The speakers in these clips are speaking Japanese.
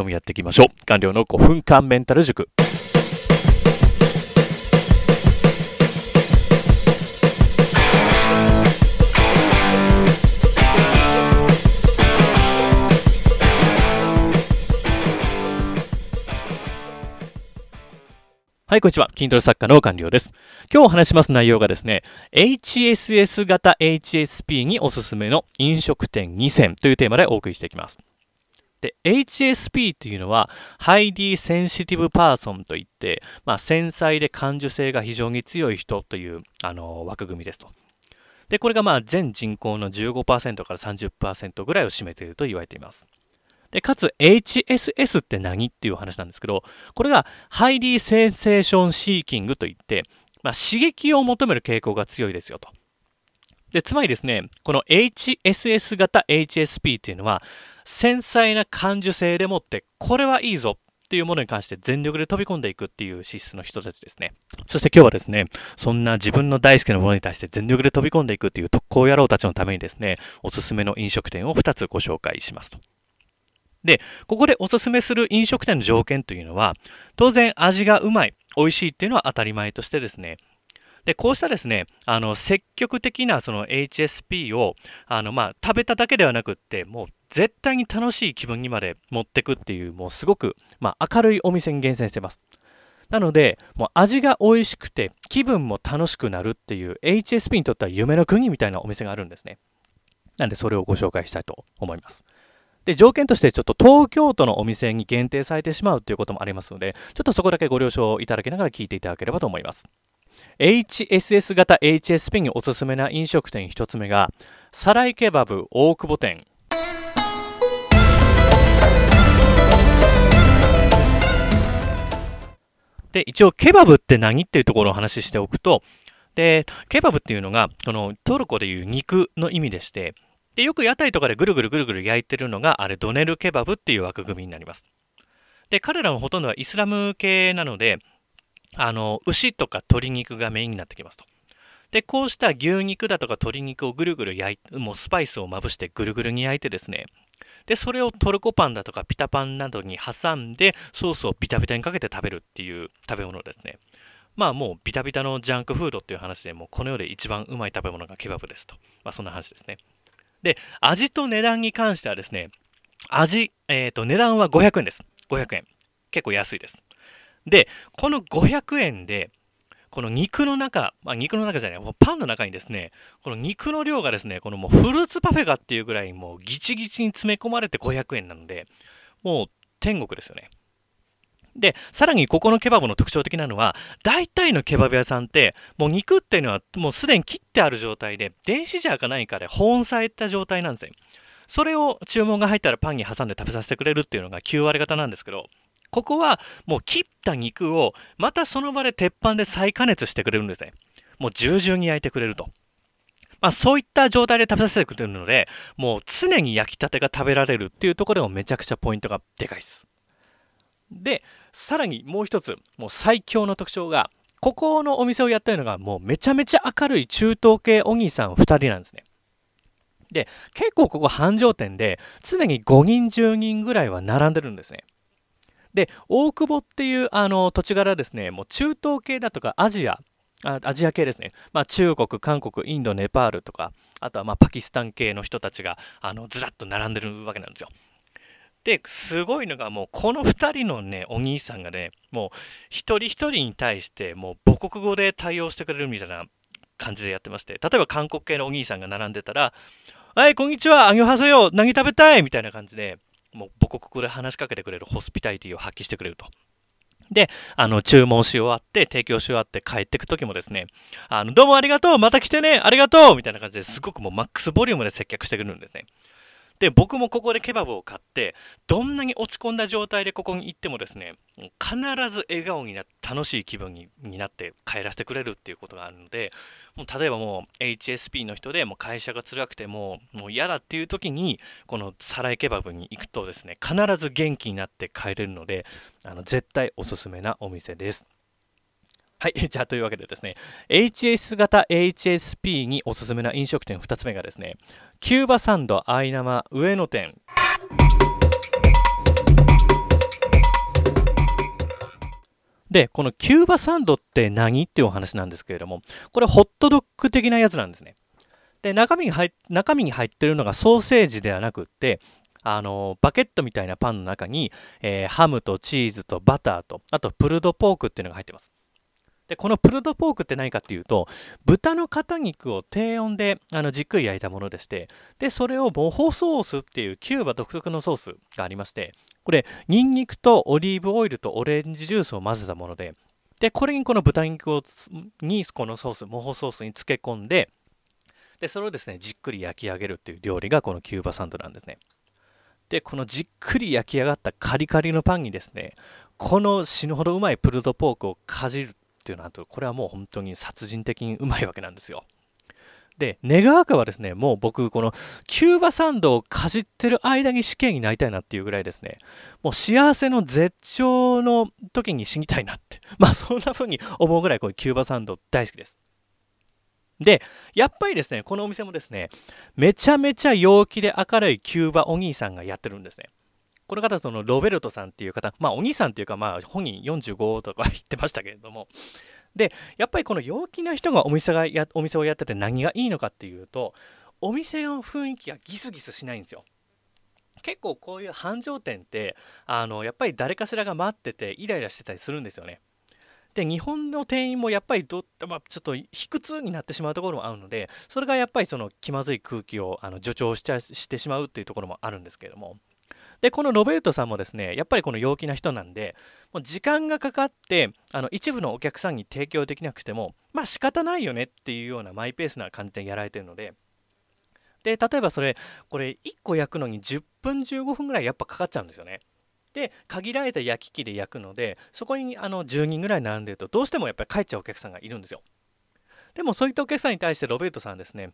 今日もやっていきましょう。官僚の5分間メンタル塾。はい、こんにちは。筋トレ作家の官僚です。今日お話します内容がですね、HSS 型 HSP におすすめの飲食店2選というテーマでお送りしていきます。で、HSP というのは、 Highly Sensitive Person といって、まあ、繊細で感受性が非常に強い人という、あの枠組みですと。で、これがまあ全人口の15%から30%ぐらいを占めていると言われています。で、かつ HSS って何っていう話なんですけど、これが Highly Sensation Seeking といって、まあ、刺激を求める傾向が強いですよと。で、つまりですね、この HSS 型 HSP っていうのは、繊細な感受性でもって、これはいいぞっていうものに関して全力で飛び込んでいくっていう資質の人たちですね。そして今日はですね、そんな自分の大好きなものに対して全力で飛び込んでいくっていう特攻野郎たちのためにですね、おすすめの飲食店を2つご紹介しますと。で、ここでおすすめする飲食店の条件というのは、当然味がうまい、美味しいっていうのは当たり前としてですね、で、こうしたですね、あの、積極的なその HSP を、あの、まあ、食べただけではなくって、もう絶対に楽しい気分にまで持ってくっていう、もうすごく、まあ、明るいお店に厳選してます。なので、もう味が美味しくて、気分も楽しくなるっていう、HSP にとっては夢の国みたいなお店があるんですね。なんで、それをご紹介したいと思います。で、条件としてちょっと東京都のお店に限定されてしまうということもありますので、ちょっとそこだけご了承いただきながら聞いていただければと思います。HSS 型 HSP におすすめな飲食店1つ目が、サライケバブ大久保店。で、一応、ケバブって何っていうところをお話ししておくと、で、ケバブっていうのが、そのトルコでいう肉の意味でして、で、よく屋台とかでぐるぐるぐるぐる焼いてるのが、あれ、ドネルケバブっていう枠組みになります。で、彼らもほとんどはイスラム系なので、あの、牛とか鶏肉がメインになってきますと。で、こうした牛肉だとか鶏肉をぐるぐる焼いて、もうスパイスをまぶしてぐるぐるに焼いてですね、で、それをトルコパンだとかピタパンなどに挟んで、ソースをビタビタにかけて食べるっていう食べ物ですね。まあもうビタビタのジャンクフードっていう話でもうこの世で一番うまい食べ物がケバブですと。まあそんな話ですね。で、味と値段に関してはですね、味、えっ、ー、と、値段は500円です。500円。結構安いです。で、この500円で、この肉の中、まあ、肉の中じゃない、パンの中にですね、この肉の量がですね、このもうフルーツパフェかっていうぐらいもうギチギチに詰め込まれて500円なので、もう天国ですよね。で、さらにここのケバブの特徴的なのは、大体のケバブ屋さんって、もう肉っていうのはもうすでに切ってある状態で、電子ジャーか何かで保温された状態なんですね。それを注文が入ったらパンに挟んで食べさせてくれるっていうのが9割方なんですけど、ここはもう切った肉をまたその場で鉄板で再加熱してくれるんですね。もう従々に焼いてくれると。まあ、そういった状態で食べさせてくれるので、もう常に焼きたてが食べられるっていうところでもめちゃくちゃポイントがでかいです。で、さらにもう一つ、もう最強の特徴が、ここのお店をやってるのが、もうめちゃめちゃ明るい中東系お兄さん2人なんですね。で、結構ここ繁盛店で、常に5人10人ぐらいは並んでるんですね。で、大久保っていうあの土地柄ですね、もう中東系だとかアジア、あアジア系ですね、まあ、中国、韓国、インド、ネパールとか、あとはまパキスタン系の人たちがあのずらっと並んでるわけなんですよ。で、すごいのがもうこの2人のね、お兄さんがね、もう一人一人に対してもう母国語で対応してくれるみたいな感じでやってまして、例えば韓国系のお兄さんが並んでたら、はい、こんにちは、あげはせよ、何食べたい！みたいな感じで、もう母国語で話しかけてくれるホスピタリティを発揮してくれると。で、あの、注文し終わって、提供し終わって帰ってく時もですね、あの、どうもありがとうまた来てねありがとうみたいな感じですごくもうマックスボリュームで接客してくるんですね。で、僕もここでケバブを買って、どんなに落ち込んだ状態でここに行ってもですね、必ず笑顔になって、楽しい気分になって帰らせてくれるっていうことがあるので、もう例えばもう HSP の人でもう会社が辛くてももう嫌だっていう時に、このサライケバブに行くとですね、必ず元気になって帰れるので、あの絶対おすすめなお店です。はい。じゃあ、というわけでですね、HS 型 HSP におすすめな飲食店2つ目がですね、キューバサンドアイナマ上野店。で、このキューバサンドって何？っていうお話なんですけれども、これホットドッグ的なやつなんですね。で、中身に入中身に入ってるのがソーセージではなくって、あのバケットみたいなパンの中に、えー、ハムとチーズとバターと、あとプルドポークっていうのが入ってます。で、このプルドポークって何かっていうと、豚の肩肉を低温であのじっくり焼いたものでして、で、それをモホソースっていうキューバ独特のソースがありまして、これ、ニンニクとオリーブオイルとオレンジジュースを混ぜたもので、で、これにこの豚肉をにこのソース、モホソースに漬け込んで、で、それをですね、じっくり焼き上げるっていう料理がこのキューバサンドなんですね。で、このじっくり焼き上がったカリカリのパンにですね、この死ぬほどうまいプルドポークをかじるっていうのはこれはもう本当に殺人的にうまいわけなんですよ。で、願わくはですね、もう僕、このキューバサンドをかじってる間に死刑になりたいなっていうぐらいですね、もう幸せの絶頂の時に死にたいなって、まあそんな風に思うぐらいこうキューバサンド大好きです。で、やっぱりですね、このお店もですね、めちゃめちゃ陽気で明るいキューバお兄さんがやってるんですね。この方、そのロベルトさんっていう方、まあお兄さんっていうか、まあ本人45とか言ってましたけれども、で、やっぱりこの陽気な人がお店がやお店をやってて何がいいのかっていうと、お店の雰囲気がギスギスしないんですよ。結構こういう繁盛店ってあのやっぱり誰かしらが待っててイライラしてたりするんですよね。で日本の店員もやっぱりど、まあ、ちょっと卑屈になってしまうところもあるのでそれがやっぱりその気まずい空気をあの助長しちゃしてしまうっていうところもあるんですけれどもで、このロベルトさんもですね、やっぱりこの陽気な人なんで、もう時間がかかって、あの一部のお客さんに提供できなくても、まあ仕方ないよねっていうようなマイペースな感じでやられてるので、で、例えばそれ、これ1個焼くのに10分15分ぐらいやっぱかかっちゃうんですよね。で、限られた焼き器で焼くので、そこにあの10人ぐらい並んでると、どうしてもやっぱり帰っちゃうお客さんがいるんですよ。でもそういったお客さんに対してロベルトさんですね、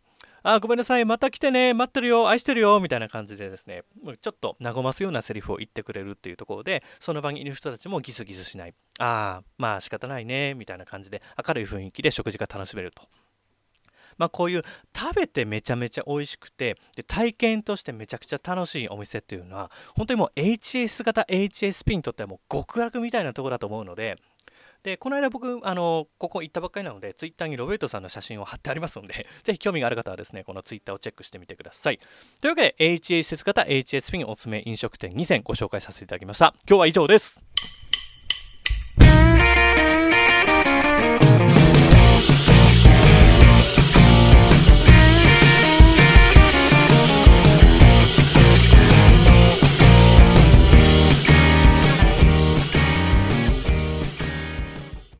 あ、ごめんなさい、また来てね、待ってるよ、愛してるよ、みたいな感じでですね、ちょっと和ますようなセリフを言ってくれるっていうところで、その場にいる人たちもギスギスしない。ああ、まあ仕方ないね、みたいな感じで、明るい雰囲気で食事が楽しめると。まあ、こういう食べてめちゃめちゃ美味しくてで体験としてめちゃくちゃ楽しいお店っていうのは本当にもう HS 型 HSP にとってはもう極楽みたいなところだと思うのでで、この間僕、あの、ここ行ったばっかりなので、ツイッターにロベートさんの写真を貼ってありますので、ぜひ興味がある方はですね、このツイッターをチェックしてみてください。というわけで、HA 施設型 HS フィンおすすめ飲食店2選ご紹介させていただきました。今日は以上です。